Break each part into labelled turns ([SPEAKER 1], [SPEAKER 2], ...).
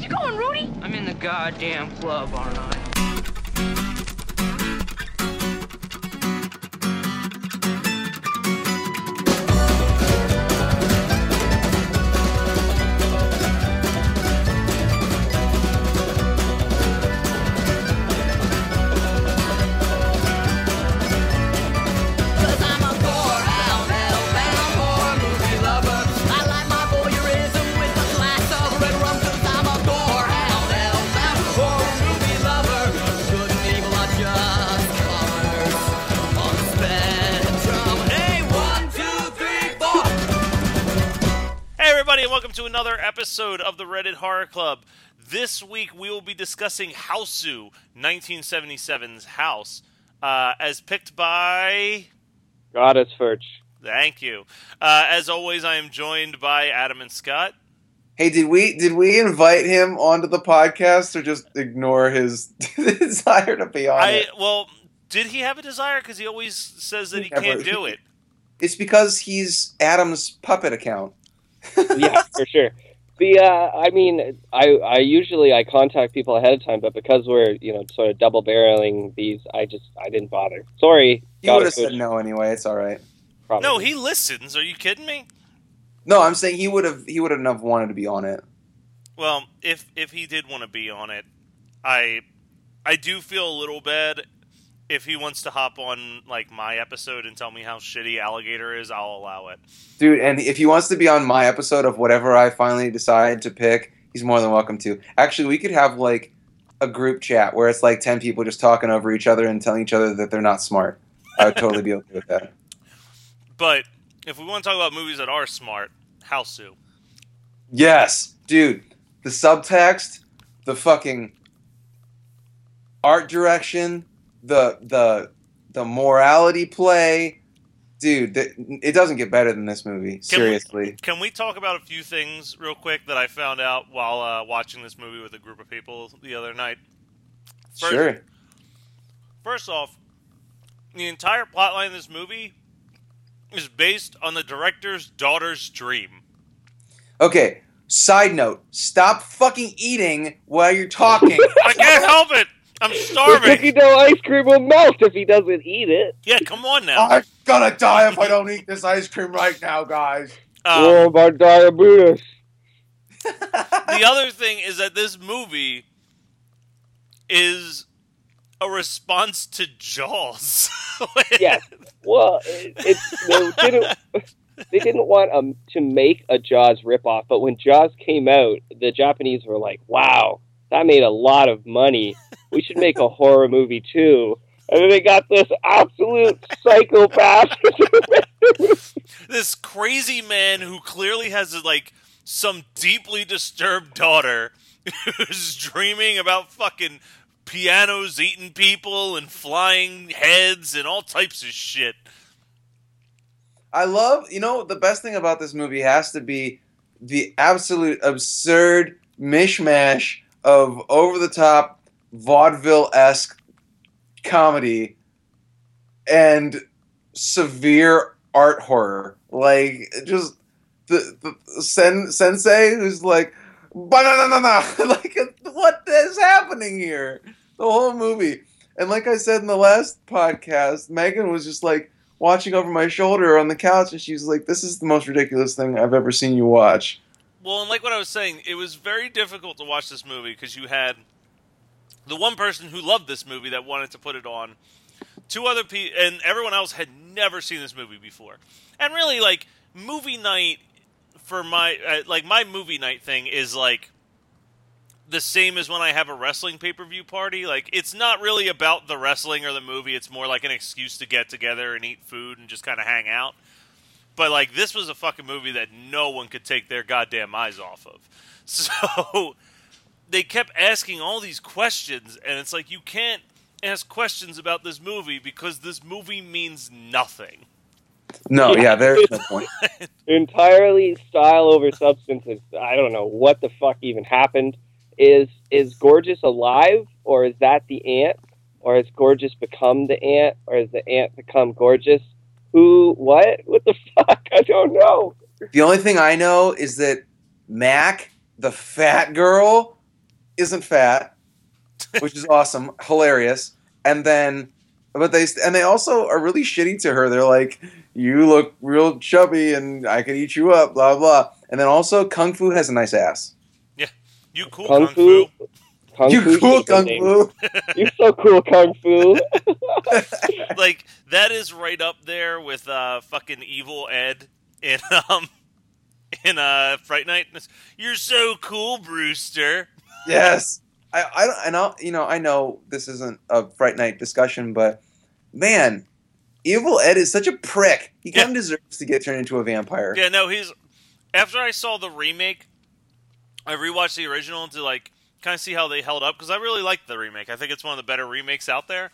[SPEAKER 1] Where's you going, Rudy?
[SPEAKER 2] I'm in the goddamn club, aren't I?
[SPEAKER 3] To another episode of the Reddit Horror Club. This week we will be discussing Hausu, 1977's House, uh, as picked by.
[SPEAKER 4] Goddess Furch.
[SPEAKER 3] Thank you. Uh, as always, I am joined by Adam and Scott.
[SPEAKER 5] Hey, did we did we invite him onto the podcast or just ignore his desire to be on
[SPEAKER 3] I
[SPEAKER 5] it?
[SPEAKER 3] well, did he have a desire? Because he always says that he,
[SPEAKER 5] He never-
[SPEAKER 3] can't do it.
[SPEAKER 5] It's because he's Adam's puppet account.
[SPEAKER 4] Yeah, for sure. The uh, I mean, I I usually I contact people ahead of time, but because we're you know sort of double barreling these, I just I didn't bother. Sorry,
[SPEAKER 5] He would have said no anyway. It's all right.
[SPEAKER 4] probably.
[SPEAKER 3] No, he listens. Are you kidding me?
[SPEAKER 5] No, I'm saying he would have he would have wanted to be on it.
[SPEAKER 3] Well, if if he did want to be on it, I I do feel a little bad if he wants to hop on like my episode and tell me how shitty alligator is. I'll allow it.
[SPEAKER 5] Dude, and if he wants to be on my episode of whatever I finally decide to pick, he's more than welcome to. Actually, we could have like a group chat where it's like 10 people just talking over each other and telling each other that they're not smart. I would totally be okay with that.
[SPEAKER 3] But if we want to talk about movies that are smart, Hausu.
[SPEAKER 5] Yes, dude. The subtext, the fucking art direction, the the the morality play, dude. th- it doesn't get better than this movie.
[SPEAKER 3] we-
[SPEAKER 5] Seriously.
[SPEAKER 3] Can we talk about a few things real quick that I found out while uh, watching this movie with a group of people the other night? First-
[SPEAKER 5] Sure.
[SPEAKER 3] First off, the entire plotline of this movie is based on the director's daughter's dream.
[SPEAKER 5] Okay. Side note: Stop fucking eating while you're talking.
[SPEAKER 3] I can't help it. I'm starving.
[SPEAKER 4] The cookie dough ice cream will melt if he doesn't eat it.
[SPEAKER 3] Yeah, come on now.
[SPEAKER 5] I'm gonna die if I don't eat this ice cream right now, guys.
[SPEAKER 3] Um,
[SPEAKER 4] oh, about diabetes.
[SPEAKER 3] the other thing is that this movie is a response to Jaws.
[SPEAKER 4] Yes. Well, it, it's they didn't they didn't want um to make a Jaws ripoff, but when Jaws came out, the Japanese were like, "Wow, that made a lot of money. We should make a horror movie too." And then they got this absolute psychopath.
[SPEAKER 3] this crazy man who clearly has like some deeply disturbed daughter who's dreaming about fucking pianos eating people and flying heads and all types of shit.
[SPEAKER 5] I love, you know, the best thing about this movie has to be the absolute absurd mishmash of over the top vaudeville esque comedy and severe art horror. Like, just the, the sen, sensei who's like, banana, like, what is happening here? The whole movie. And like I said in the last podcast, Megan was just like, watching over my shoulder on the couch, and she's like, "This is the most ridiculous thing I've ever seen you watch."
[SPEAKER 3] Well, and like what I was saying, it was very difficult to watch this movie because you had the one person who loved this movie that wanted to put it on, two other people, and everyone else had never seen this movie before. And really, like movie night for my uh, like my movie night thing is like the same as when I have a wrestling pay per view party. Like it's not really about the wrestling or the movie. It's more like an excuse to get together and eat food and just kind of hang out. But like this was a fucking movie that no one could take their goddamn eyes off of. So they kept asking all these questions and it's like you can't ask questions about this movie because this movie means nothing.
[SPEAKER 5] No, yeah, there's no point.
[SPEAKER 4] entirely style over substance. It's, I don't know what the fuck even happened. Is is Gorgeous alive, or is that the aunt, or has Gorgeous become the aunt, or has the aunt become Gorgeous? Who? What? What the fuck? I don't know.
[SPEAKER 5] The only thing I know is that Mac, the fat girl, isn't fat, which is awesome, hilarious. And then, but they and they also are really shitty to her. They're like, "You look real chubby, and I could eat you up." Blah blah. And then also, Kung Fu has a nice ass.
[SPEAKER 3] Yeah, you cool
[SPEAKER 4] Kung,
[SPEAKER 3] kung,
[SPEAKER 4] Fu.
[SPEAKER 3] fu.
[SPEAKER 4] Kung
[SPEAKER 5] you
[SPEAKER 4] Fu
[SPEAKER 5] cool Kung
[SPEAKER 4] name.
[SPEAKER 5] Fu.
[SPEAKER 4] you so cool, Kung Fu.
[SPEAKER 3] like that is right up there with uh fucking evil Ed in um in uh Fright Night. You're so cool, Brewster.
[SPEAKER 5] Yes. I, I don't- and I you know I know this isn't a Fright Night discussion, but man, Evil Ed is such a prick. He kind of deserves to get turned into a vampire.
[SPEAKER 3] Yeah, no, he's after I saw the remake, I rewatched the original to like kind of see how they held up because I really liked the remake. I think it's one of the better remakes out there.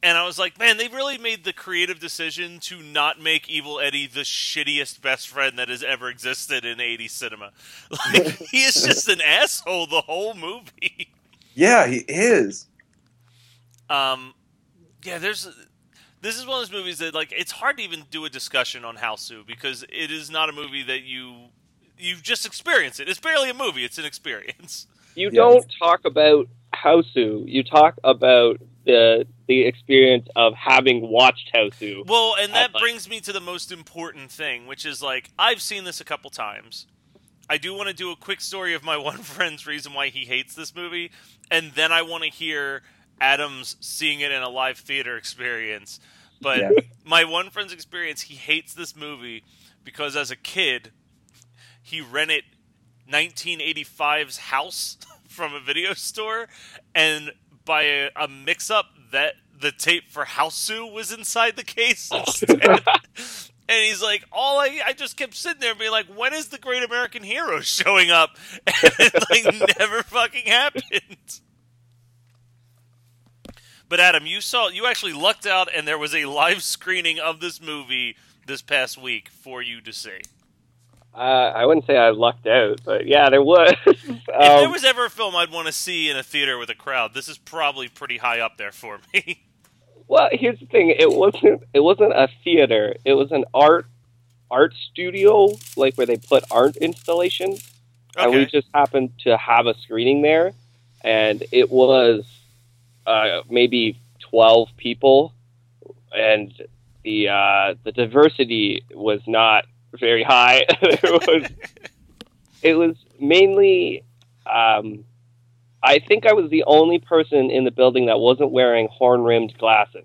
[SPEAKER 3] And I was like, man, they really made the creative decision to not make Evil Eddie the shittiest best friend that has ever existed in 80s cinema. Like, he is just an asshole the whole movie.
[SPEAKER 5] Yeah, he is.
[SPEAKER 3] Um, yeah, there's. This is one of those movies that, like, it's hard to even do a discussion on Hausu because it is not a movie that you you just experience it. It's barely a movie; it's an experience.
[SPEAKER 4] You
[SPEAKER 5] Yeah.
[SPEAKER 4] don't talk about Hausu. You talk about the the experience of having watched Hausu.
[SPEAKER 3] Well, and that
[SPEAKER 4] Uh,
[SPEAKER 3] brings me to the most important thing, which is like I've seen this a couple times. I do want to do a quick story of my one friend's reason why he hates this movie, and then I want to hear Adam's seeing it in a live theater experience. But
[SPEAKER 5] Yeah.
[SPEAKER 3] my one friend's experience, he hates this movie because as a kid, he rented 1985's House from a video store, and by a, a mix-up, that the tape for Hausu was inside the case oh. instead. and he's like, all I, I just kept sitting there being like, when is the Great American Hero showing up? And it like never fucking happened. But Adam, you saw, you actually lucked out, and there was a live screening of this movie this past week for you to see.
[SPEAKER 4] Uh, I wouldn't say I lucked out, but yeah, there was.
[SPEAKER 3] if there
[SPEAKER 4] Um,
[SPEAKER 3] was ever a film I'd want to see in a theater with a crowd, this is probably pretty high up there for me.
[SPEAKER 4] well, here's the thing: it wasn't it wasn't a theater. It was an art art studio, like where they put art installations. and we just happened to have a screening there, and it was uh, maybe twelve people, and the uh, the diversity was not very high. it was it was mainly. Um, I think I was the only person in the building that wasn't wearing horn rimmed glasses.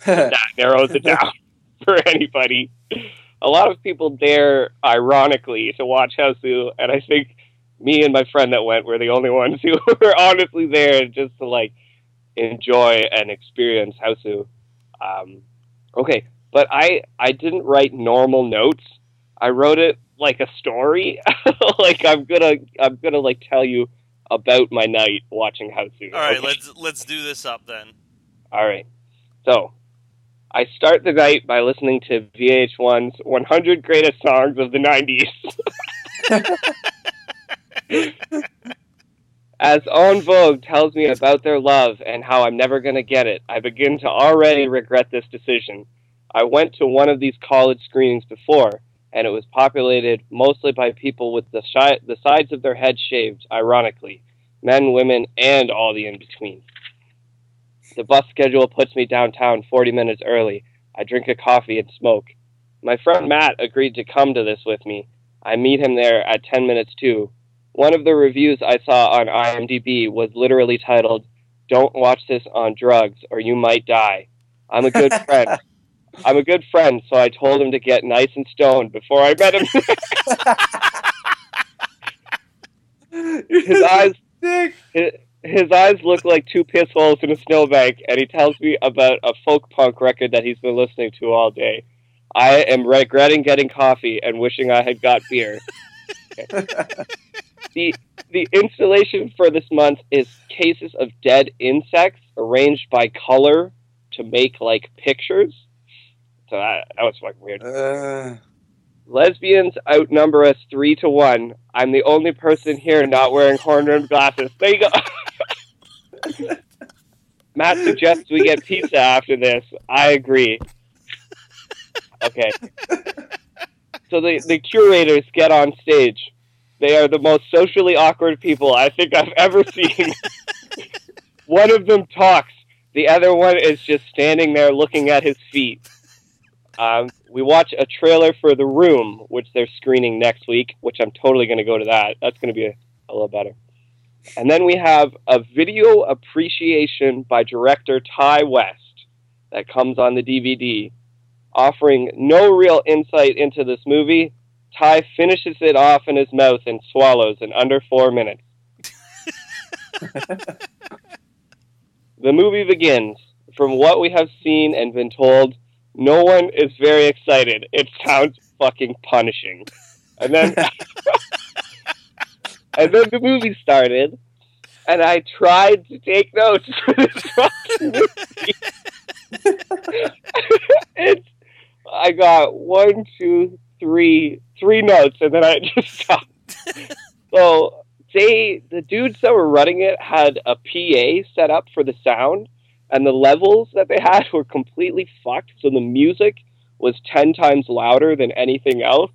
[SPEAKER 4] That narrows it down for anybody. A lot of people dare, ironically, to watch Hausu, and I think me and my friend that went were the only ones who were honestly there just to like enjoy and experience Hausu. Um, okay, but I I didn't write normal notes. I wrote it like a story. like I'm gonna I'm gonna like tell you about my night watching Hausu.
[SPEAKER 3] All right,
[SPEAKER 4] okay?
[SPEAKER 3] let's let's do this up then.
[SPEAKER 4] All right. So, I start the night by listening to VH1's 100 Greatest Songs of the 90s. As En Vogue tells me about their love and how I'm never going to get it, I begin to already regret this decision. I went to one of these college screenings before, and it was populated mostly by people with the, shi- the sides of their head shaved, ironically men, women, and all the in between. The bus schedule puts me downtown 40 minutes early. I drink a coffee and smoke. My friend Matt agreed to come to this with me. I meet him there at 10 minutes to. One of the reviews I saw on IMDb was literally titled, Don't watch this on drugs or you might die. I'm a good friend. I'm a good friend, so I told him to get nice and stoned before I met him. His eyes his, his eyes look like two piss holes in a snowbank, and he tells me about a folk punk record that he's been listening to all day. I am regretting getting coffee and wishing I had got beer. the the installation for this month is cases of dead insects arranged by color to make like pictures. So that, that was fucking weird.
[SPEAKER 5] Uh,
[SPEAKER 4] Lesbians outnumber us three to one. I'm the only person here not wearing horn rimmed glasses. There you go. Matt suggests we get pizza after this. I agree. Okay. So the, the curators get on stage. They are the most socially awkward people I think I've ever seen. one of them talks, the other one is just standing there looking at his feet. Um, we watch a trailer for The Room, which they're screening next week, which I'm totally going to go to that. That's going to be a, a little better. And then we have a video appreciation by director Ti West that comes on the DVD, offering no real insight into this movie. Ty finishes it off in his mouth and swallows in under four minutes. the movie begins. From what we have seen and been told, no one is very excited. It sounds fucking punishing. And then and then the movie started and I tried to take notes for this fucking movie. it's I got one, two, three, three notes, and then I just stopped. so they, the dudes that were running it, had a PA set up for the sound, and the levels that they had were completely fucked. So the music was ten times louder than anything else,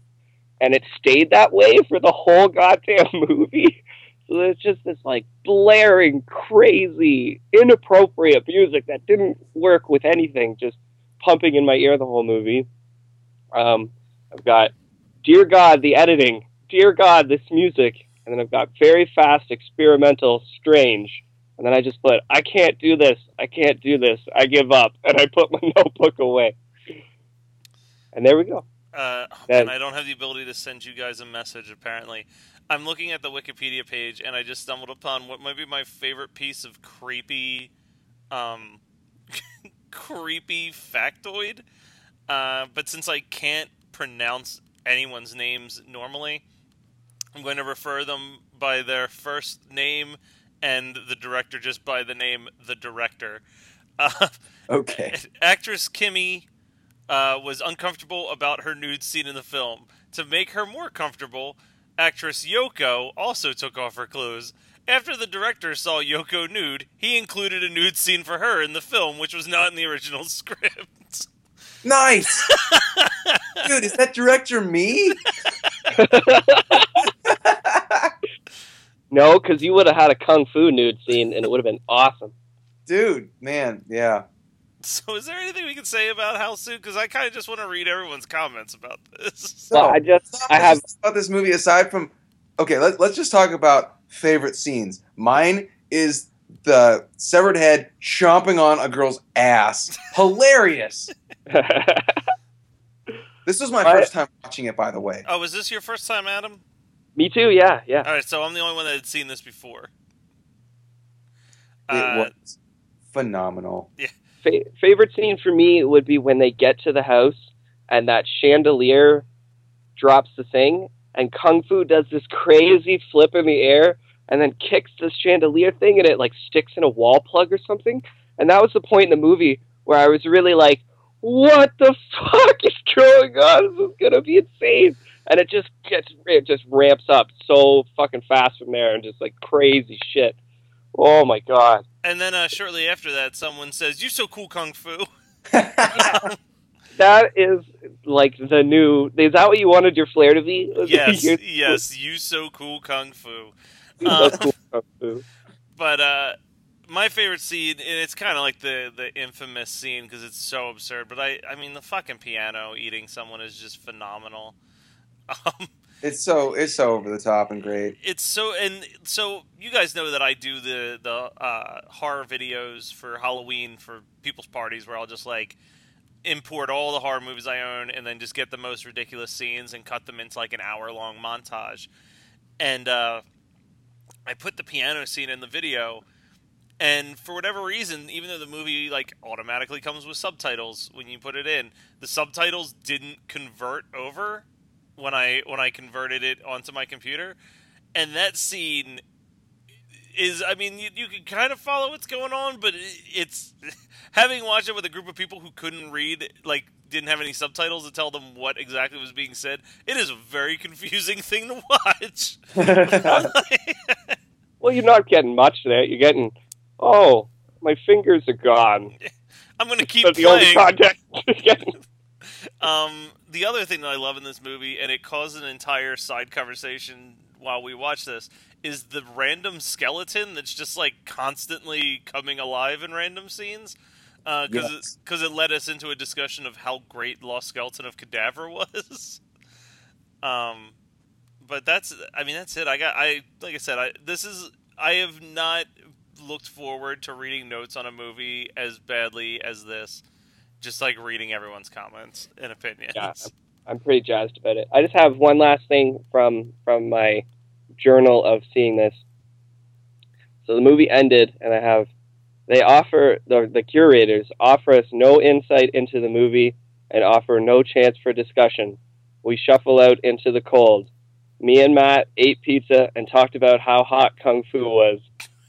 [SPEAKER 4] and it stayed that way for the whole goddamn movie. So there's just this like blaring, crazy, inappropriate music that didn't work with anything, just pumping in my ear the whole movie. Um, I've got Dear God, the editing. Dear God, this music. And then I've got very fast, experimental, strange. And then I just put, I can't do this. I can't do this. I give up. And I put my notebook away. And there we go.
[SPEAKER 3] Uh, and I don't have the ability to send you guys a message. Apparently, I'm looking at the Wikipedia page, and I just stumbled upon what might be my favorite piece of creepy, um, creepy factoid. Uh, but since I can't pronounce anyone's names normally, I'm going to refer them by their first name, and the director just by the name the director. Uh,
[SPEAKER 5] Okay.
[SPEAKER 3] actress Kimmy uh, was uncomfortable about her nude scene in the film. To make her more comfortable, actress Yoko also took off her clothes. After the director saw Yoko nude, he included a nude scene for her in the film, which was not in the original script.
[SPEAKER 5] Nice. Dude, is that director me?
[SPEAKER 4] No, because you would have had a kung fu nude scene and it would have been awesome.
[SPEAKER 5] Dude, man, yeah.
[SPEAKER 3] So, is there anything we can say about Hausu? Because I kind of just want to read everyone's comments about this.
[SPEAKER 4] Well, I just, I have,
[SPEAKER 5] about this movie aside from okay Let's let's just talk about favorite scenes mine is the severed head chomping on a girl's ass hilarious this was my
[SPEAKER 4] Right.
[SPEAKER 5] first time watching it by the way
[SPEAKER 3] Oh, is this your first time, Adam?
[SPEAKER 4] Me too, yeah, yeah.
[SPEAKER 3] All right, so I'm the only one that had seen this before.
[SPEAKER 5] it
[SPEAKER 3] Uh,
[SPEAKER 5] was phenomenal
[SPEAKER 4] Fa- favorite scene for me would be when they get to the house and that chandelier drops the thing and Kung Fu does this crazy flip in the air and then kicks this chandelier thing and it like sticks in a wall plug or something. And that was the point in the movie where I was really like, what the fuck is going on? This is gonna be insane. And it just gets it just ramps up so fucking fast from there and just like crazy shit. Oh my god.
[SPEAKER 3] And then uh, shortly after that, someone says, "You're so cool, kung fu."
[SPEAKER 4] That is like the new. Is that what you wanted your flair to be?
[SPEAKER 3] yes, yes, you so cool, kung fu.
[SPEAKER 4] so
[SPEAKER 3] Uh,
[SPEAKER 4] cool, Kung Fu.
[SPEAKER 3] but uh, my favorite scene, and it's kind of like the the infamous scene because it's so absurd. But I, I mean, the fucking piano eating someone is just phenomenal. Um,
[SPEAKER 5] it's so it's so over the top and great
[SPEAKER 3] it's so and so you guys know that I do the the uh, horror videos for Halloween for people's parties where I'll just like import all the horror movies I own and then just get the most ridiculous scenes and cut them into like an hour long montage. And uh, I put the piano scene in the video and for whatever reason, even though the movie like automatically comes with subtitles when you put it in, the subtitles didn't convert over when I when I converted it onto my computer. And that scene is I mean you, you can kind of follow what's going on, but it's having watched it with a group of people who couldn't read like didn't have any subtitles to tell them what exactly was being said. It is a very confusing thing to watch.
[SPEAKER 4] Well, you're not getting much there. You're getting. Oh, my fingers are gone.
[SPEAKER 3] I'm going to keep
[SPEAKER 4] the only context.
[SPEAKER 3] Um, the other thing that I love in this movie, and it caused an entire side conversation while we watch this is the random skeleton that's just like constantly coming alive in random scenes. Because
[SPEAKER 5] Yes.
[SPEAKER 3] because it led us into a discussion of how great Lost Skeleton of Cadavra was. um, but that's I mean that's it. I got I like I said I this is I have not looked forward to reading notes on a movie as badly as this. Just like reading everyone's comments and opinions.
[SPEAKER 4] Yeah. I'm pretty jazzed about it. I just have one last thing from from my journal of seeing this. So the movie ended, and I have they offer the the curators offer us no insight into the movie and offer no chance for discussion. We shuffle out into the cold. Me and Matt ate pizza and talked about how hot kung fu was.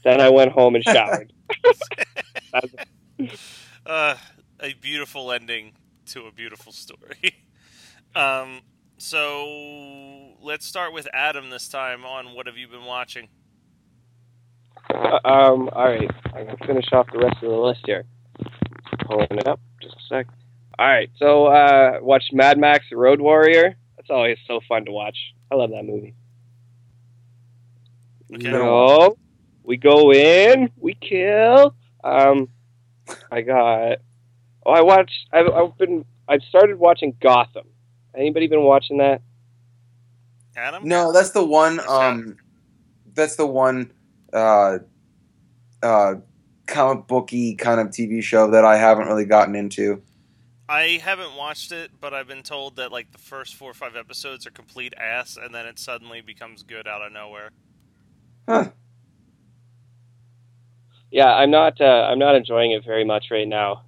[SPEAKER 4] Then I went home and showered.
[SPEAKER 3] uh, a beautiful ending to a beautiful story. um, so let's start with Adam this time on what have you been watching?
[SPEAKER 4] Uh, um, all right, I'm gonna finish off the rest of the list here. Pulling it up, just a sec. All right, so uh, watched Mad Max: Road Warrior. That's always so fun to watch. I love that movie.
[SPEAKER 3] Okay.
[SPEAKER 4] No, we go in, we kill. Um, I got. Oh, I watched. I've, I've been. I've started watching Gotham. Anybody been watching that?
[SPEAKER 3] Adam?
[SPEAKER 5] No, that's the one. Um, that's the one. Uh, uh, comic booky kind of TV show that I haven't really gotten into.
[SPEAKER 3] I haven't watched it, but I've been told that like the first four or five episodes are complete ass, and then it suddenly becomes good out of nowhere.
[SPEAKER 5] Huh.
[SPEAKER 4] Yeah, I'm not. Uh, I'm not enjoying it very much right now.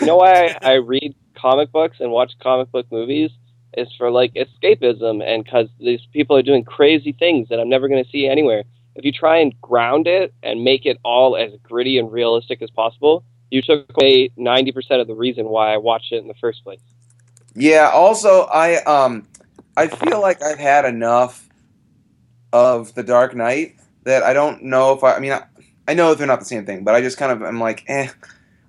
[SPEAKER 4] You know why I, I read comic books and watch comic book movies is for like escapism and because these people are doing crazy things that I'm never going to see anywhere. If you try and ground it and make it all as gritty and realistic as possible, you took away 90% of the reason why I watched it in the first place.
[SPEAKER 5] Yeah. Also, I um, I feel like I've had enough of the Dark Knight that I don't know if I. I mean, I, I know they're not the same thing, but I just kind of am like, eh.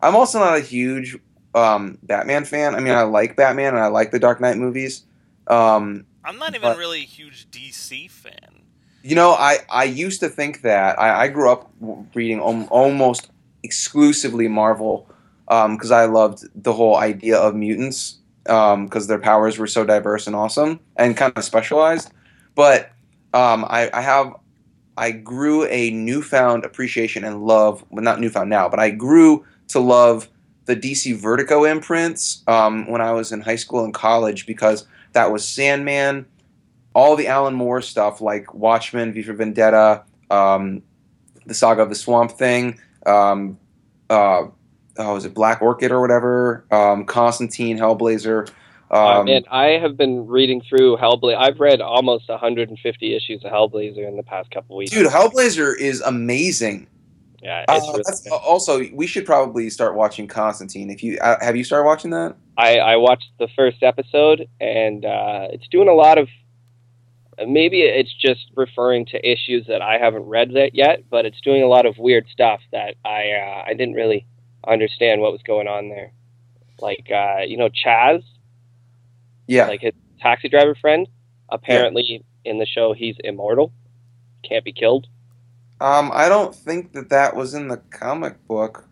[SPEAKER 5] I'm also not a huge um, Batman fan. I mean, I like Batman and I like the Dark Knight movies. Um,
[SPEAKER 3] I'm not even
[SPEAKER 5] But-
[SPEAKER 3] really a huge DC fan.
[SPEAKER 5] You know, I, I used to think that. I, I grew up reading om- almost exclusively Marvel because I loved the whole idea of mutants because their powers were so diverse and awesome and kind of specialized. But um, I, I have I grew a newfound appreciation and love. Well, not newfound now, but I grew to love the DC Vertigo imprints um, when I was in high school and college because that was Sandman, all the Alan Moore stuff like Watchmen, V for Vendetta, um, the Saga of the Swamp Thing, um, uh, oh, was it Black Orchid or whatever? Um, Constantine, Hellblazer.
[SPEAKER 4] Um,
[SPEAKER 5] Um,
[SPEAKER 4] and I have been reading through Hellblazer. I've read almost 150 issues of Hellblazer in the past couple weeks.
[SPEAKER 5] dude, Hellblazer is amazing.
[SPEAKER 4] Yeah,
[SPEAKER 5] Uh,
[SPEAKER 4] really
[SPEAKER 5] that's, also, we should probably start watching Constantine. If you uh, have you started watching that?
[SPEAKER 4] I, I watched the first episode, and uh, it's doing a lot of. Maybe it's just referring to issues that I haven't read that yet, but it's doing a lot of weird stuff that I uh, I didn't really understand what was going on there. Like uh, you know, Chaz,
[SPEAKER 5] Yeah.
[SPEAKER 4] like his taxi driver friend. Apparently, in the show, he's immortal, can't be killed,
[SPEAKER 5] um, I don't think that that was in the comic book.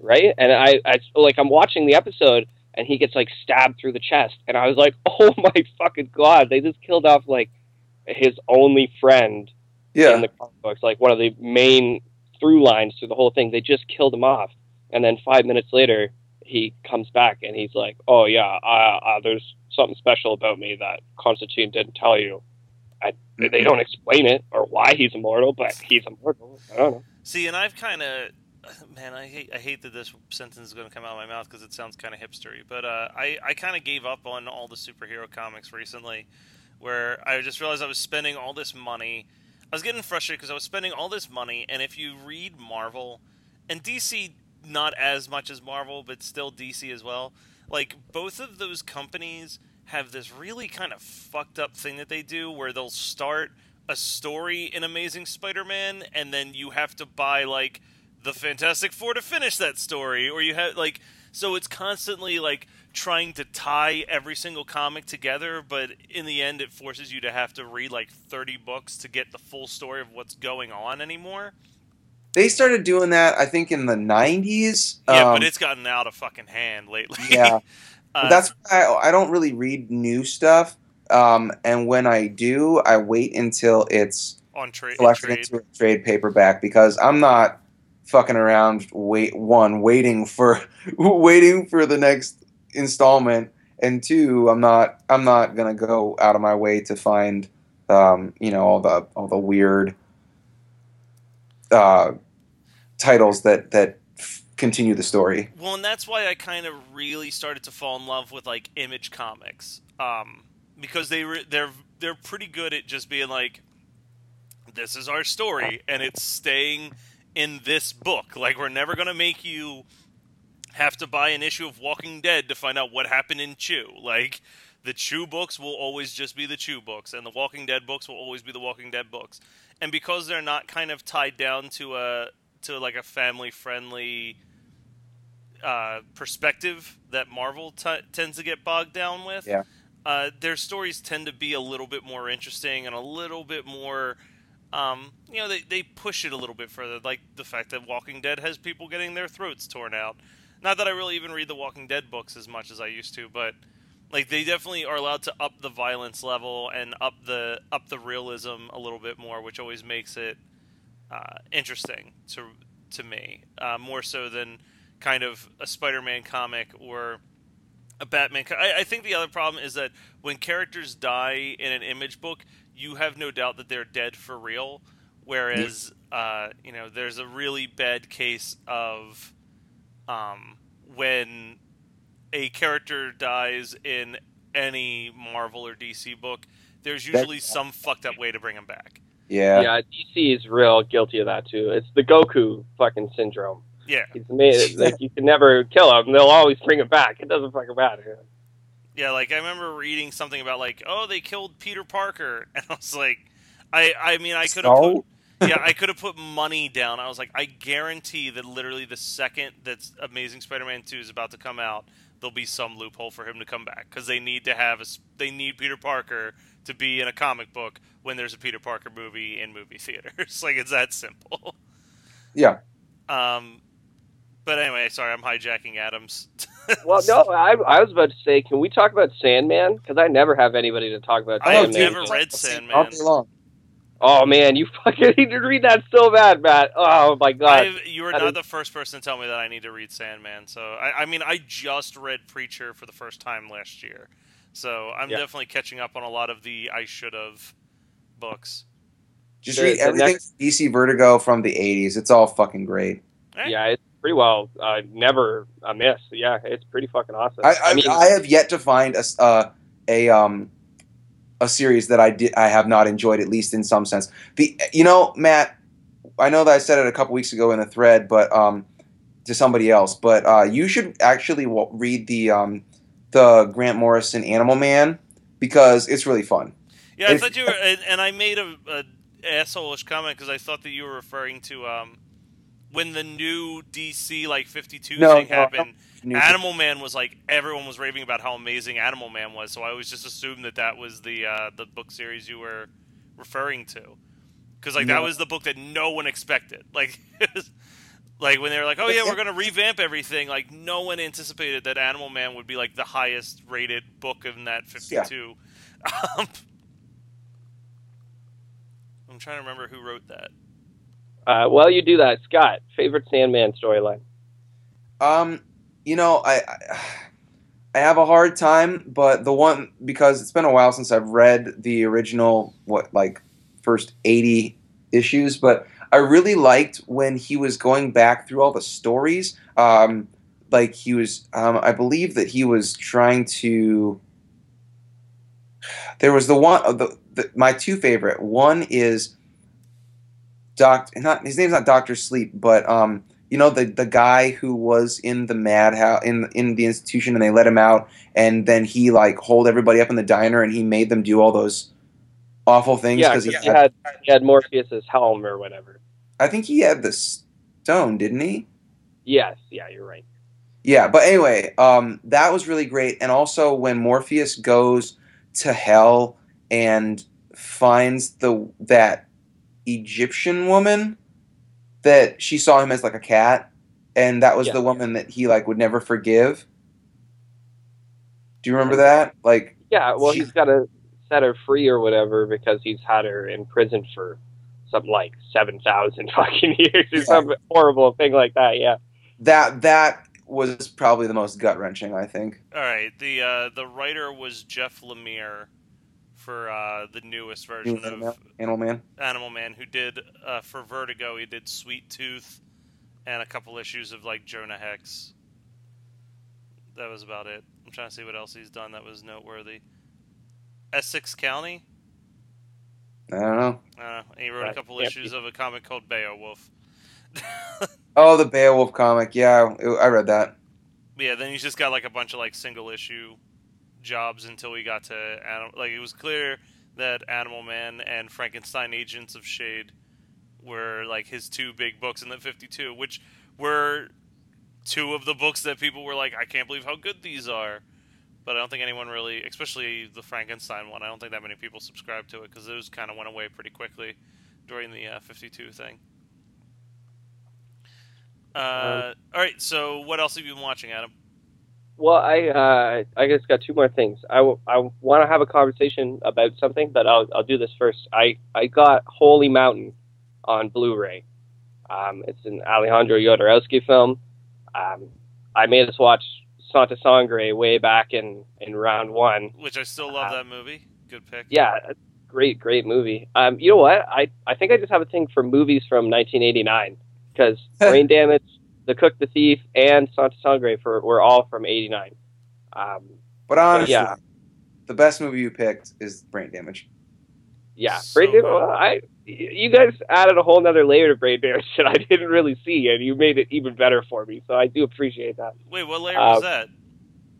[SPEAKER 4] right? And I, I like I'm watching the episode, and he gets like stabbed through the chest, and I was like, oh my fucking god, they just killed off like his only friend
[SPEAKER 5] Yeah.
[SPEAKER 4] in the comic books, like one of the main through lines through the whole thing. They just killed him off, and then five minutes later, he comes back and he's like, "Oh yeah, uh, uh, there's something special about me that Constantine didn't tell you." I, they don't explain it or why he's immortal, but he's immortal. I don't know.
[SPEAKER 3] See, and I've kind of, man, I hate I hate that this sentence is going to come out of my mouth because it sounds kind of hipstery. But uh, I I kind of gave up on all the superhero comics recently, where I just realized I was spending all this money. I was getting frustrated because I was spending all this money, and if you read Marvel and DC, not as much as Marvel, but still DC as well. Like both of those companies have this really kind of fucked up thing that they do where they'll start a story in Amazing Spider-Man and then you have to buy like the Fantastic Four to finish that story or you have like so it's constantly like trying to tie every single comic together, but in the end, it forces you to have to read like 30 books to get the full story of what's going on anymore.
[SPEAKER 5] They started doing that, I think, in the '90s.
[SPEAKER 3] Yeah,
[SPEAKER 5] Um,
[SPEAKER 3] but it's gotten out of fucking hand lately.
[SPEAKER 5] yeah.
[SPEAKER 3] Uh,
[SPEAKER 5] That's why I, I don't really read new stuff. Um, and when I do, I wait until it's
[SPEAKER 3] on tra-
[SPEAKER 5] collected
[SPEAKER 3] trade.
[SPEAKER 5] into a trade paperback because I'm not fucking around. Wait, one waiting for waiting for the next installment, and two, I'm not I'm not gonna go out of my way to find um, you know all the all the weird uh, titles that that continue the story.
[SPEAKER 3] Well, and that's why I kind of really started to fall in love with like Image Comics, um, because they re- they're they're pretty good at just being like, this is our story, and it's staying in this book. Like we're never gonna make you have to buy an issue of Walking Dead to find out what happened in Chew. Like the Chew books will always just be the Chew books, and the Walking Dead books will always be the Walking Dead books. And because they're not kind of tied down to a to like a family friendly uh, perspective that Marvel t- tends to get bogged down with.
[SPEAKER 5] Yeah.
[SPEAKER 3] Uh, their stories tend to be a little bit more interesting and a little bit more, um, you know, they, they push it a little bit further. Like the fact that Walking Dead has people getting their throats torn out. Not that I really even read the Walking Dead books as much as I used to, but like they definitely are allowed to up the violence level and up the up the realism a little bit more, which always makes it uh, interesting to to me, uh, more so than kind of a Spider-Man comic or a Batman. Co- I, I think the other problem is that when characters die in an image book, you have no doubt that they're dead for real. Whereas, uh, you know, there's a really bad case of um, when a character dies in any Marvel or DC book. There's usually some fucked up way to bring him back.
[SPEAKER 5] Yeah.
[SPEAKER 4] Yeah, DC is real guilty of that too. It's the Goku fucking syndrome.
[SPEAKER 3] Yeah,
[SPEAKER 4] He's made like you can never kill him. They'll always bring him back. It doesn't fucking matter.
[SPEAKER 3] Yeah, like I remember reading something about like, oh, they killed Peter Parker, and I was like, I, I mean, I could have
[SPEAKER 5] So?
[SPEAKER 3] put, yeah, I could have put money down. I was like, I guarantee that literally the second that Amazing Spider-Man Two is about to come out, there'll be some loophole for him to come back because they need to have a, they need Peter Parker to be in a comic book when there's a Peter Parker movie in movie theaters. like it's that simple.
[SPEAKER 5] Yeah.
[SPEAKER 3] Um, but anyway, sorry, I'm hijacking Adams.
[SPEAKER 4] Well, no, I, I was about to say, can we talk about Sandman? Because I never have anybody to talk about
[SPEAKER 3] I have never
[SPEAKER 5] dude.
[SPEAKER 3] read
[SPEAKER 5] All
[SPEAKER 3] Sandman.
[SPEAKER 5] day long.
[SPEAKER 4] Oh man, you fucking need to read that so bad, Matt. Oh my god.
[SPEAKER 3] I've, you are
[SPEAKER 4] That
[SPEAKER 3] not
[SPEAKER 4] is-
[SPEAKER 3] the first person to tell me that I need to read Sandman. So I, I mean, I just read Preacher for the first time last year, so I'm
[SPEAKER 4] Yeah.
[SPEAKER 3] definitely catching up on a lot of the I should have books.
[SPEAKER 5] Just
[SPEAKER 4] The-
[SPEAKER 5] read everything
[SPEAKER 4] next-
[SPEAKER 5] DC Vertigo from the '80s. It's all fucking great.
[SPEAKER 3] Eh?
[SPEAKER 4] Yeah, it's pretty well. Uh, never a miss. Yeah, it's pretty fucking awesome.
[SPEAKER 5] I, I,
[SPEAKER 4] mean,
[SPEAKER 5] I have yet to find a s- uh, a um a series that I did I have not enjoyed at least in some sense. The you know Matt, I know that I said it a couple weeks ago in a thread, but um to somebody else, but uh, you should actually w- read the um the Grant Morrison Animal Man because it's really fun.
[SPEAKER 3] Yeah, I
[SPEAKER 5] If-
[SPEAKER 3] thought you were, and, and I made a, a asshole-ish comment because I thought that you were referring to um when the new DC like 52
[SPEAKER 5] No,
[SPEAKER 3] thing
[SPEAKER 5] no,
[SPEAKER 3] happened.
[SPEAKER 5] New-
[SPEAKER 3] Animal Man was like everyone was raving about how amazing Animal Man was, so I always just assumed that that was the uh, the book series you were referring to, because like that was the book that no one expected. Like, like when they were like, "Oh yeah, we're gonna revamp everything," like no one anticipated that Animal Man would be like the highest rated book in that fifty two. Um, I'm trying to remember who wrote that.
[SPEAKER 4] uh, well, you do that, Scott. Favorite Sandman storyline?
[SPEAKER 5] Um, you know, I, I I have a hard time, but the one because it's been a while since I've read the original what like first 80 issues, but I really liked when he was going back through all the stories. Um like he was um I believe that he was trying to there was the one of the, the my two favorite. One is Doc not his name's not Doctor Sleep, but um you know the the guy who was in the madhouse in in the institution and they let him out and then he like hold everybody up in the diner and he made them do all those awful things
[SPEAKER 4] Yeah,
[SPEAKER 5] because
[SPEAKER 4] 'cause
[SPEAKER 5] he
[SPEAKER 4] he
[SPEAKER 5] had,
[SPEAKER 4] had he had Morpheus's helm or whatever.
[SPEAKER 5] I think he had the stone, didn't he?
[SPEAKER 4] Yes, yeah, you're right.
[SPEAKER 5] Yeah, but anyway, um, that was really great. And also when Morpheus goes to hell and finds the that Egyptian woman that she saw him as like a cat, and that was
[SPEAKER 4] Yeah.
[SPEAKER 5] the woman that he like would never forgive. Do you remember that? Like,
[SPEAKER 4] Yeah, well,
[SPEAKER 5] She-
[SPEAKER 4] he's got to set her free or whatever because he's had her in prison for something like seven thousand fucking years or
[SPEAKER 5] Yeah.
[SPEAKER 4] some horrible thing like that. Yeah.
[SPEAKER 5] that that was probably the most gut wrenching. I think.
[SPEAKER 3] All right, the uh, the writer was Jeff Lemire for uh, the newest version
[SPEAKER 5] Animal Man.
[SPEAKER 3] of
[SPEAKER 5] Animal Man.
[SPEAKER 3] Animal Man, who did uh, for Vertigo. He did Sweet Tooth and a couple issues of like Jonah Hex. That was about it. I'm trying to see what else he's done that was noteworthy. Essex County.
[SPEAKER 5] I don't know.
[SPEAKER 3] Uh, he wrote a couple
[SPEAKER 4] Yep.
[SPEAKER 3] issues of a comic called Beowulf.
[SPEAKER 5] Oh, the Beowulf comic. Yeah, I read that.
[SPEAKER 3] yeah, then he's just got like a bunch of like single issue jobs until we got to Anim- like it was clear that Animal Man and Frankenstein Agents of Shade were like his two big books in the 52, which were two of the books that people were like, I can't believe how good these are. But I don't think anyone really, especially the Frankenstein one, I don't think that many people subscribed to it because those kind of went away pretty quickly during the uh, 52 thing. Uh, all right, so what else have you been watching, Adam?
[SPEAKER 4] Well, I uh, I just got two more things. I, w- I want to have a conversation about something, but I'll I'll do this first. I I got Holy Mountain on Blu-ray. Um, it's an Alejandro Jodorowsky film. Um, I made us watch Santa Sangre way back in in round one.
[SPEAKER 3] Which I still love
[SPEAKER 4] Uh,
[SPEAKER 3] that movie. Good pick.
[SPEAKER 4] Yeah, great, great movie. Um, you know what? I, I think I just have a thing for movies from 1989 because Brain Damage, The Cook, the Thief, and Santa Sangre for were all from '89. Um,
[SPEAKER 5] But honestly,
[SPEAKER 4] yeah.
[SPEAKER 5] the best movie you picked is Brain Damage.
[SPEAKER 4] yeah,
[SPEAKER 3] So
[SPEAKER 4] Brain Damage. well, I you guys added a whole nother layer to Brain Damage that I didn't really see, and you made it even better for me. So I do appreciate that.
[SPEAKER 3] Wait, what layer
[SPEAKER 4] Uh,
[SPEAKER 3] was that?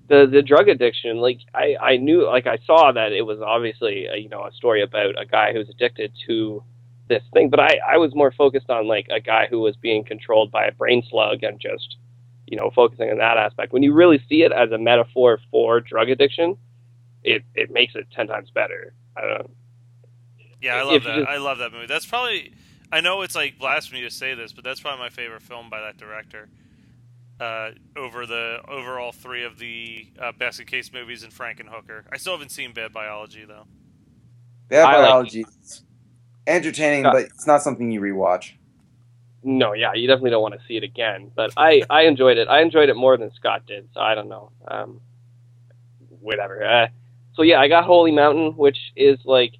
[SPEAKER 4] the the drug addiction like i i knew like i saw that it was obviously a, you know a story about a guy who's addicted to this thing but i i was more focused on like a guy who was being controlled by a brain slug and just you know focusing on that aspect when you really see it as a metaphor for drug addiction it it makes it 10 times better i don't know
[SPEAKER 3] Yeah, I love that.
[SPEAKER 4] just-
[SPEAKER 3] I love that movie. That's probably. I know it's like blasphemy to say this, but that's probably my favorite film by that director. Uh, over the over all three of the uh, basket case movies and Frankenhooker. I still haven't seen Bad Biology though.
[SPEAKER 5] Bad
[SPEAKER 4] I like-
[SPEAKER 5] biology. is entertaining,
[SPEAKER 4] Yeah.
[SPEAKER 5] but it's not something you rewatch.
[SPEAKER 4] no yeah you definitely don't want to see it again but i i enjoyed it i enjoyed it more than scott did so i don't know um whatever uh, so yeah i got holy mountain which is like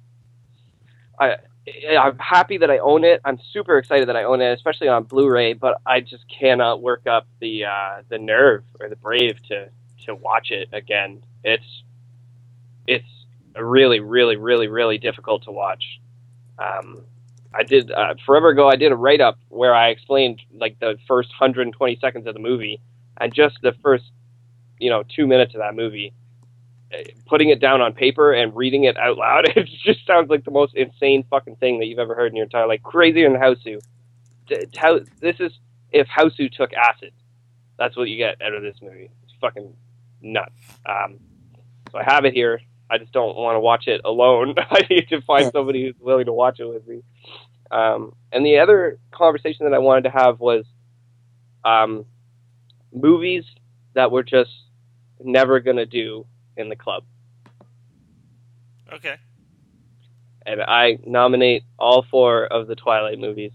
[SPEAKER 4] i i'm happy that i own it i'm super excited that i own it especially on blu-ray but i just cannot work up the uh the nerve or the brave to to watch it again it's it's really really really really difficult to watch um I did uh, forever ago. I did a write up where I explained like the first 120 seconds of the movie, and just the first, you know, two minutes of that movie. Putting it down on paper and reading it out loud, it just sounds like the most insane fucking thing that you've ever heard in your entire like crazier than Hausu. How this is if Hausu took acid. That's what you get out of this movie. It's fucking nuts. Um, so I have it here. I just don't want to watch it alone. I need to find somebody who's willing to watch it with me. Um, and the other conversation that I wanted to have was um, movies that we're just never going to do in the club.
[SPEAKER 3] Okay.
[SPEAKER 4] And I nominate all four of the Twilight movies.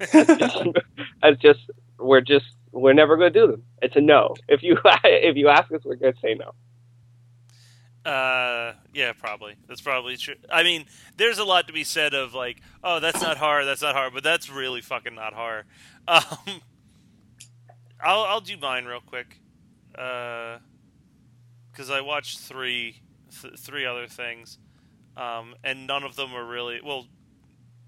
[SPEAKER 4] It's just we're just we're never going to do them. It's a no. If you if you ask us, we're going to say no.
[SPEAKER 3] Uh, yeah, probably. That's probably true. I mean, there's a lot to be said of like, oh, that's not horror, that's not horror, but that's really fucking not horror. Um, I'll I'll do mine real quick, because I watched three th- three other things, um, and none of them are really well.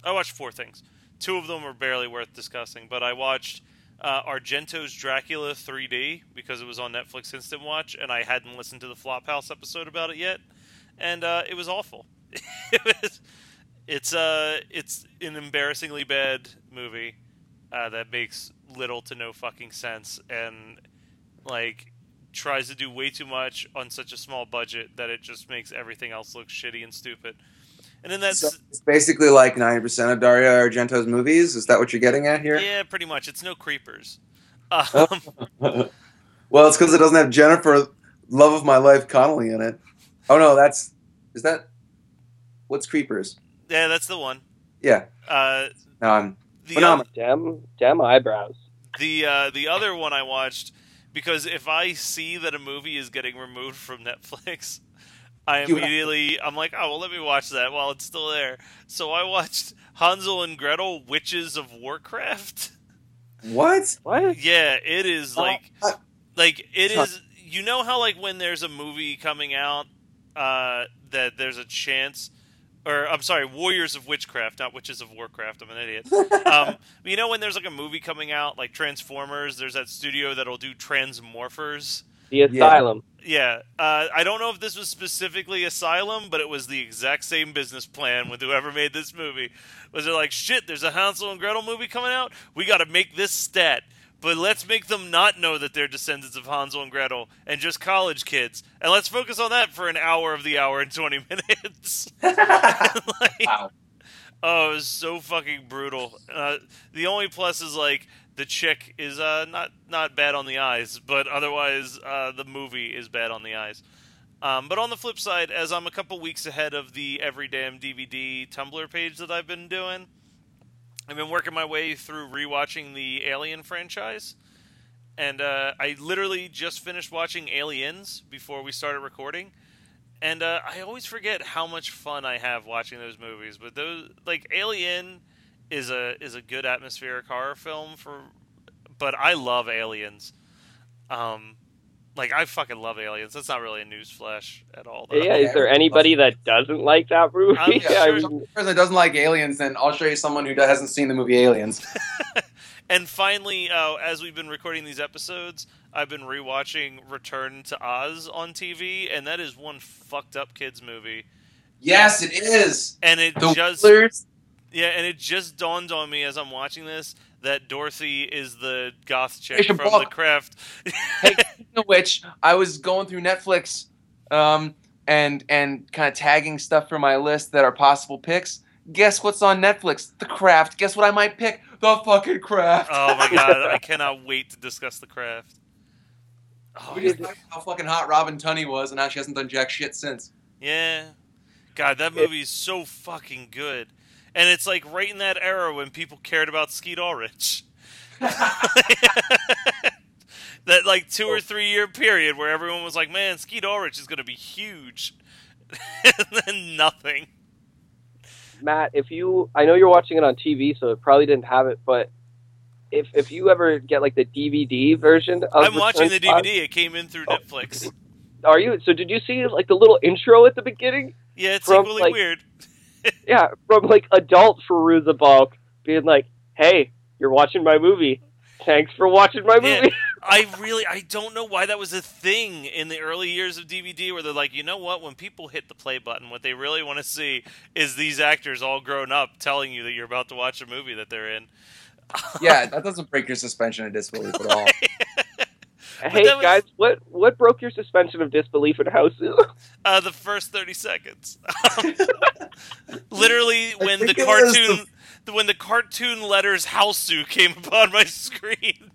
[SPEAKER 3] I watched four things. Two of them are barely worth discussing, but I watched uh, Argento's Dracula 3D because it was on Netflix Instant Watch, and I hadn't listened to the Flophouse episode about it yet, and uh, it was awful. it was, it's uh, it's an embarrassingly bad movie uh, that makes little to no fucking sense, and like tries to do way too much on such a small budget that it just makes everything else look shitty and stupid. And then that's
[SPEAKER 5] So it's basically like ninety percent of Dario Argento's movies. Is that what you're getting at here?
[SPEAKER 3] yeah, pretty much. It's no creepers. Um,
[SPEAKER 5] well, it's because it doesn't have Jennifer, love of my life, Connelly in it. Oh no, that's is that what's Creepers?
[SPEAKER 3] yeah, that's the one.
[SPEAKER 5] Yeah,
[SPEAKER 3] Uh,
[SPEAKER 5] no, I'm
[SPEAKER 3] the
[SPEAKER 5] Phenomena.
[SPEAKER 4] Damn, damn eyebrows.
[SPEAKER 3] The uh, the other one I watched because if I see that a movie is getting removed from Netflix, I
[SPEAKER 5] You have-
[SPEAKER 3] immediately I'm like, oh well, let me watch that while it's still there. So I watched Hansel and Gretel: Witches of Warcraft.
[SPEAKER 5] what?
[SPEAKER 4] What?
[SPEAKER 3] Yeah, it is like
[SPEAKER 5] Uh,
[SPEAKER 3] like it
[SPEAKER 5] Huh.
[SPEAKER 3] is. You know how like when there's a movie coming out uh, that there's a chance. Or I'm sorry, Warriors of Witchcraft, not Witches of Warcraft. I'm an idiot um, you know when there's like a movie coming out, like Transformers, there's that studio that'll do Transmorphers.
[SPEAKER 4] The asylum.
[SPEAKER 3] Yeah, uh, I don't know if this was specifically Asylum, but it was the exact same business plan with whoever made this movie. Was it like shit? There's a Hansel and Gretel movie coming out. We got to make this stat, but let's make them not know that they're descendants of Hansel and Gretel and just college kids, and let's focus on that for an hour of the hour and twenty minutes. Like-
[SPEAKER 5] Wow.
[SPEAKER 3] Oh, it was so fucking brutal. Uh, the only plus is like the chick is uh, not not bad on the eyes, but otherwise uh, the movie is bad on the eyes. Um, but on the flip side, as I'm a couple weeks ahead of the Every Damn DVD Tumblr page that I've been doing, I've been working my way through rewatching the Alien franchise, and uh, I literally just finished watching Aliens before we started recording. And uh, I always forget how much fun I have watching those movies. But those, like Alien, is a is a good atmospheric horror film for. But I love Aliens. Um, like I fucking love Aliens. That's not really a news flash at all. Though.
[SPEAKER 4] Yeah, is there anybody that doesn't like that movie?
[SPEAKER 3] I'm
[SPEAKER 4] I
[SPEAKER 3] sure-
[SPEAKER 4] mean,
[SPEAKER 5] person that doesn't like aliens, then I'll show you someone who hasn't seen the movie Aliens.
[SPEAKER 3] And finally, uh, as we've been recording these episodes, I've been rewatching Return to Oz on TV, and that is one fucked up kids movie.
[SPEAKER 5] yes, it is.
[SPEAKER 3] And it
[SPEAKER 5] The
[SPEAKER 3] just
[SPEAKER 5] Wheelers?
[SPEAKER 3] yeah, and it just dawned on me as I'm watching this that Dorothy is the goth chick from
[SPEAKER 5] Buck.
[SPEAKER 3] the craft.
[SPEAKER 1] Hey, speaking of which, I was going through Netflix, um, and and kind of tagging stuff for my list that are possible picks. Guess what's on Netflix? The Craft. Guess what I might pick? The fucking Craft.
[SPEAKER 3] oh my god, I cannot wait to discuss the craft. Oh,
[SPEAKER 5] We just talked how fucking hot Robin Tunney was, and how she hasn't done jack shit since.
[SPEAKER 3] Yeah. God, that movie is so fucking good. And it's like right in that era when people cared about Skeet Ulrich. that like two or oh. three year period where everyone was like, man, Skeet Ulrich is going to be huge. and then nothing.
[SPEAKER 4] Matt, if you, I know you're watching it on TV, so it probably didn't have it, but if if you ever get like the DVD version of
[SPEAKER 3] I'm watching the
[SPEAKER 4] Return to Oz-
[SPEAKER 3] DVD. It came in through
[SPEAKER 4] Oh.
[SPEAKER 3] Netflix.
[SPEAKER 4] Are you? So did you see like the little intro at the beginning?
[SPEAKER 3] Yeah, it's
[SPEAKER 4] From,
[SPEAKER 3] equally
[SPEAKER 4] like-
[SPEAKER 3] weird.
[SPEAKER 4] Yeah, from like adult Fairuza Balk being like, "Hey, you're watching my movie. Thanks for watching my
[SPEAKER 3] Yeah.
[SPEAKER 4] movie."
[SPEAKER 3] I really I don't know why that was a thing in the early years of DVD where they're like, you know what, when people hit the play button, what they really want to see is these actors all grown up telling you that you're about to watch a movie that they're in.
[SPEAKER 5] Yeah, that doesn't break your suspension of disbelief at all.
[SPEAKER 4] hey
[SPEAKER 3] was-
[SPEAKER 4] guys, what what broke your suspension of disbelief in House?
[SPEAKER 3] Uh, the first thirty seconds. Literally when the
[SPEAKER 5] think it was
[SPEAKER 3] cartoon when the cartoon letters Hausu came upon my screen.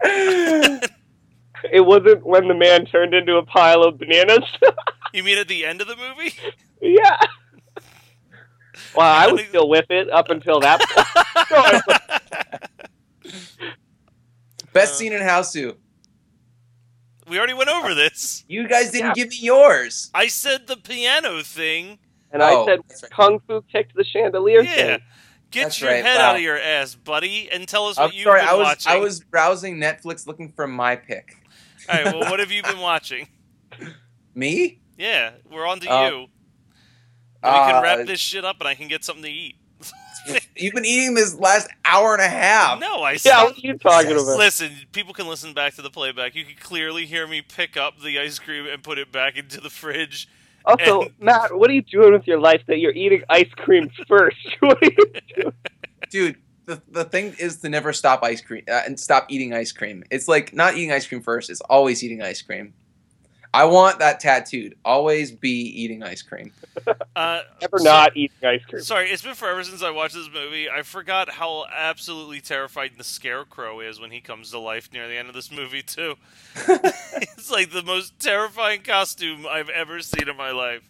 [SPEAKER 4] it wasn't when the man turned into a pile of bananas.
[SPEAKER 3] You mean at the end of the movie?
[SPEAKER 4] yeah. Well, I
[SPEAKER 3] I
[SPEAKER 4] was still with it up until that point.
[SPEAKER 5] Best
[SPEAKER 3] Uh,
[SPEAKER 5] scene in Hausu.
[SPEAKER 3] we already went over this.
[SPEAKER 5] You guys didn't
[SPEAKER 4] Yeah.
[SPEAKER 5] give me yours.
[SPEAKER 3] I said the piano thing.
[SPEAKER 4] And
[SPEAKER 5] Oh,
[SPEAKER 4] I said
[SPEAKER 5] that's right.
[SPEAKER 4] Kung Fu kicked the chandelier
[SPEAKER 3] Yeah.
[SPEAKER 4] thing.
[SPEAKER 3] Get
[SPEAKER 5] That's
[SPEAKER 3] your
[SPEAKER 5] right,
[SPEAKER 3] head
[SPEAKER 5] wow.
[SPEAKER 3] out of your ass, buddy, and tell us what
[SPEAKER 5] I'm
[SPEAKER 3] you've
[SPEAKER 5] sorry,
[SPEAKER 3] been
[SPEAKER 5] I was
[SPEAKER 3] watching.
[SPEAKER 5] I was browsing Netflix looking for my pick.
[SPEAKER 3] All right, well, what have you been watching?
[SPEAKER 5] Me?
[SPEAKER 3] Yeah, we're on to
[SPEAKER 5] Uh,
[SPEAKER 3] you. And we can
[SPEAKER 5] Uh,
[SPEAKER 3] wrap this shit up, and I can get something to eat.
[SPEAKER 5] You've been eating this last hour and a half.
[SPEAKER 3] No, I
[SPEAKER 4] Yeah,
[SPEAKER 3] stopped.
[SPEAKER 4] what are you talking about?
[SPEAKER 3] Listen, people can listen back to the playback. You can clearly hear me pick up the ice cream and put it back into the fridge.
[SPEAKER 4] Also,
[SPEAKER 3] and-
[SPEAKER 4] Matt, what are you doing with your life that you're eating ice cream first? What are you doing?
[SPEAKER 5] Dude, the, the thing is to never stop ice cream uh, and stop eating ice cream. It's like not eating ice cream first. It's always eating ice cream. I want that tattooed. Always be eating ice cream.
[SPEAKER 3] Uh,
[SPEAKER 4] Never
[SPEAKER 3] so-
[SPEAKER 4] not eating ice cream.
[SPEAKER 3] Sorry, it's been forever since I watched this movie. I forgot how absolutely terrified the scarecrow is when he comes to life near the end of this movie too. it's like the most terrifying costume I've ever seen in my life.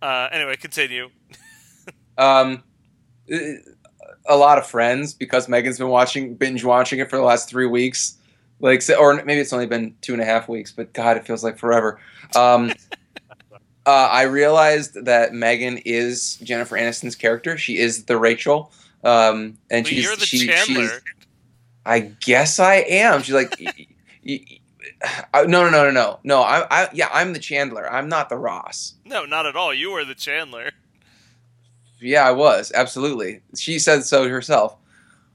[SPEAKER 3] Uh, anyway, continue.
[SPEAKER 5] Um, a lot of friends because Megan's been watching binge watching it for the last three weeks. Like, or maybe it's only been two and a half weeks, but God, it feels like forever. Um, uh, I realized that Megan is Jennifer Aniston's character. She is the Rachel, um, and she's
[SPEAKER 3] you're the
[SPEAKER 5] she,
[SPEAKER 3] Chandler.
[SPEAKER 5] she's- I guess I am. She's like, y- y- y- uh, no, no, no, no, no, no. I, I, yeah, I'm the Chandler. I'm not the Ross.
[SPEAKER 3] No, not at all. You were the Chandler.
[SPEAKER 5] Yeah, I was absolutely. She said so herself.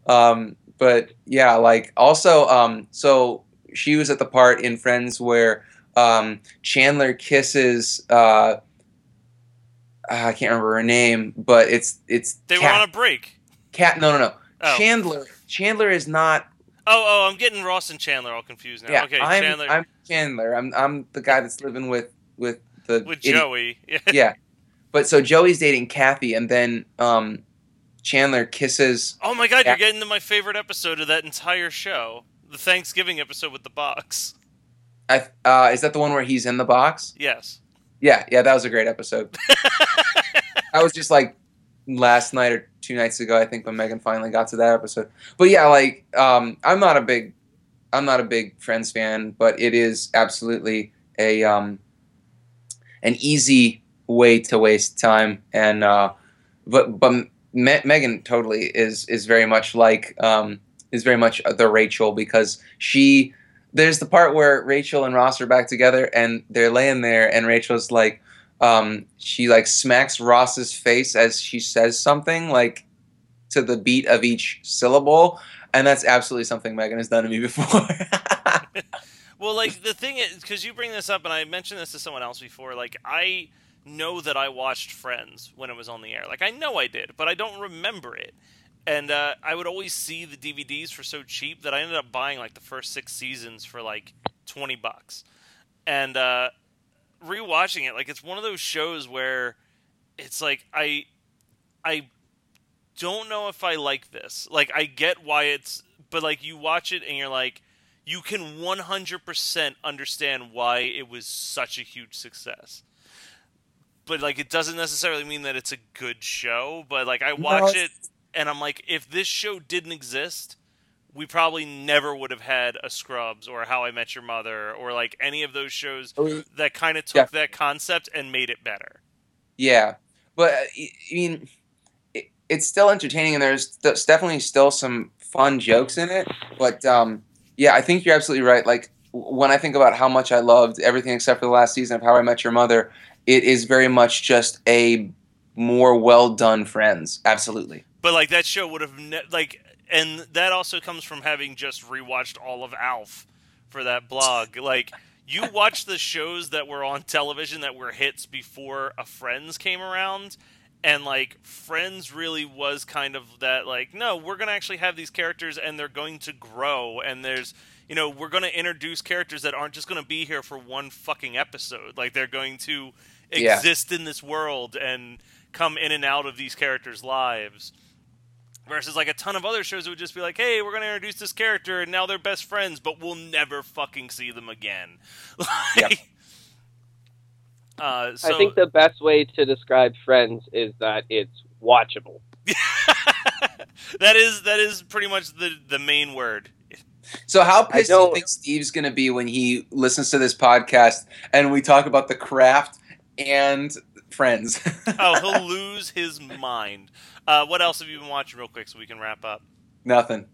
[SPEAKER 5] Um, but yeah, like also, um, so she was at the part in Friends where um, Chandler kisses. Uh, I can't remember her name, but it's it's
[SPEAKER 3] They were
[SPEAKER 5] Kat,
[SPEAKER 3] on a break.
[SPEAKER 5] Cat? No, no, no.
[SPEAKER 3] Oh.
[SPEAKER 5] Chandler. Chandler is not.
[SPEAKER 3] Oh, oh, I'm getting Ross and Chandler all confused now.
[SPEAKER 5] Yeah,
[SPEAKER 3] okay,
[SPEAKER 5] I'm,
[SPEAKER 3] Chandler
[SPEAKER 5] I'm Chandler. I'm I'm the guy that's living with with the
[SPEAKER 3] with
[SPEAKER 5] idiot-
[SPEAKER 3] Joey. Yeah.
[SPEAKER 5] yeah. But so Joey's dating Kathy, and then um, Chandler kisses.
[SPEAKER 3] Oh my god, you're getting to my favorite episode of that entire show. The Thanksgiving episode with the box.
[SPEAKER 5] I, uh, is that the one where he's in the box?
[SPEAKER 3] Yes.
[SPEAKER 5] Yeah, yeah, that was a great episode. I was just like last night or two nights ago, I think, when Megan finally got to that episode. But yeah, like um, I'm not a big, I'm not a big Friends fan, but it is absolutely a um, an easy way to waste time. And uh, but but Me- Megan totally is is very much like um, is very much the Rachel because she there's the part where Rachel and Ross are back together and they're laying there and Rachel's like um, she like smacks Ross's face as she says something like to the beat of each syllable and that's absolutely something Megan has done to me before.
[SPEAKER 3] Well, like the thing is, because you bring this up, and I mentioned this to someone else before. Like I know that I watched Friends when it was on the air. Like I know I did, but I don't remember it. And uh, I would always see the DVDs for so cheap that I ended up buying like the first six seasons for like twenty bucks. And uh, rewatching it, like it's one of those shows where it's like I, I don't know if I like this. Like I get why it's, but like you watch it and you're like you can 100% understand why it was such a huge success. But like it doesn't necessarily mean that it's a good show, but like I watch
[SPEAKER 5] it's-
[SPEAKER 3] it and I'm like if this show didn't exist, we probably never would have had a Scrubs or How I Met Your Mother or like any of those shows
[SPEAKER 5] Oh,
[SPEAKER 3] that kind of took
[SPEAKER 5] Yeah.
[SPEAKER 3] that concept and made it better.
[SPEAKER 5] Yeah, but uh, I mean, it, it's still entertaining, and there's, there's definitely still some fun jokes in it. But um, yeah, I think you're absolutely right. Like when I think about how much I loved everything except for the last season of How I Met Your Mother, it is very much just a more well done Friends. Absolutely.
[SPEAKER 3] But like that show would have ne- like, and that also comes from having just rewatched all of Alf for that blog. Like you watch the shows that were on television that were hits before a Friends came around, and like Friends really was kind of that like, no, we're gonna actually have these characters and they're going to grow, and there's you know we're gonna introduce characters that aren't just gonna be here for one fucking episode. Like they're going to
[SPEAKER 5] Yeah.
[SPEAKER 3] exist in this world and come in and out of these characters' lives. Versus like a ton of other shows that would just be like, hey, we're gonna introduce this character and now they're best friends, but we'll never fucking see them again.
[SPEAKER 5] Yeah.
[SPEAKER 3] Like, uh, so,
[SPEAKER 4] I think the best way to describe Friends is that it's watchable.
[SPEAKER 3] that is that is pretty much the the main word.
[SPEAKER 5] So how pissed do you think Steve's gonna be when he listens to this podcast and we talk about the craft and Friends?
[SPEAKER 3] Oh, he'll lose his mind. Uh, what else have you been watching, real quick, so we can wrap up?
[SPEAKER 5] Nothing.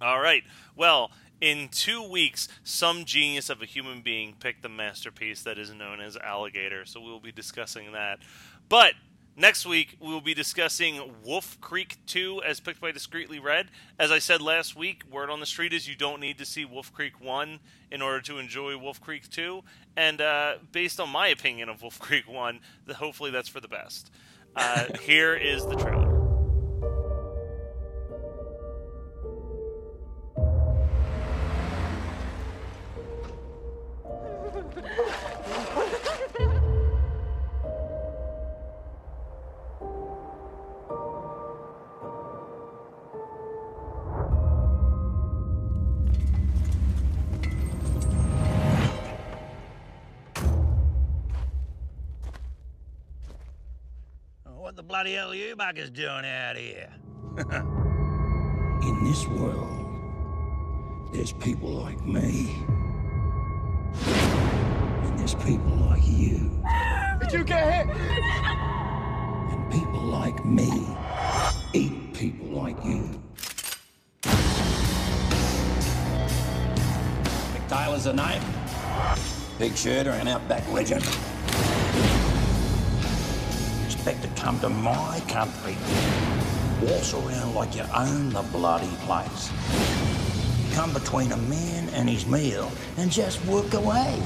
[SPEAKER 3] All right. Well, in two weeks, some genius of a human being picked the masterpiece that is known as Alligator. So we'll be discussing that. But next week, we'll be discussing Wolf Creek 2 as picked by Discreetly Red. As I said last week, word on the street is you don't need to see Wolf Creek 1 in order to enjoy Wolf Creek 2. And uh, based on my opinion of Wolf Creek 1, th- hopefully that's for the best. Uh, here is the trailer.
[SPEAKER 6] Bloody hell are you buggers doing out here?
[SPEAKER 7] In this world, there's people like me. And there's people like you.
[SPEAKER 8] Did you get hit?
[SPEAKER 7] And people like me eat people like you. Mick Taylor's a name. Big shooter and an outback legend. Come to my country. Waltz around like you own the bloody place. Come between a man and his meal and just work away.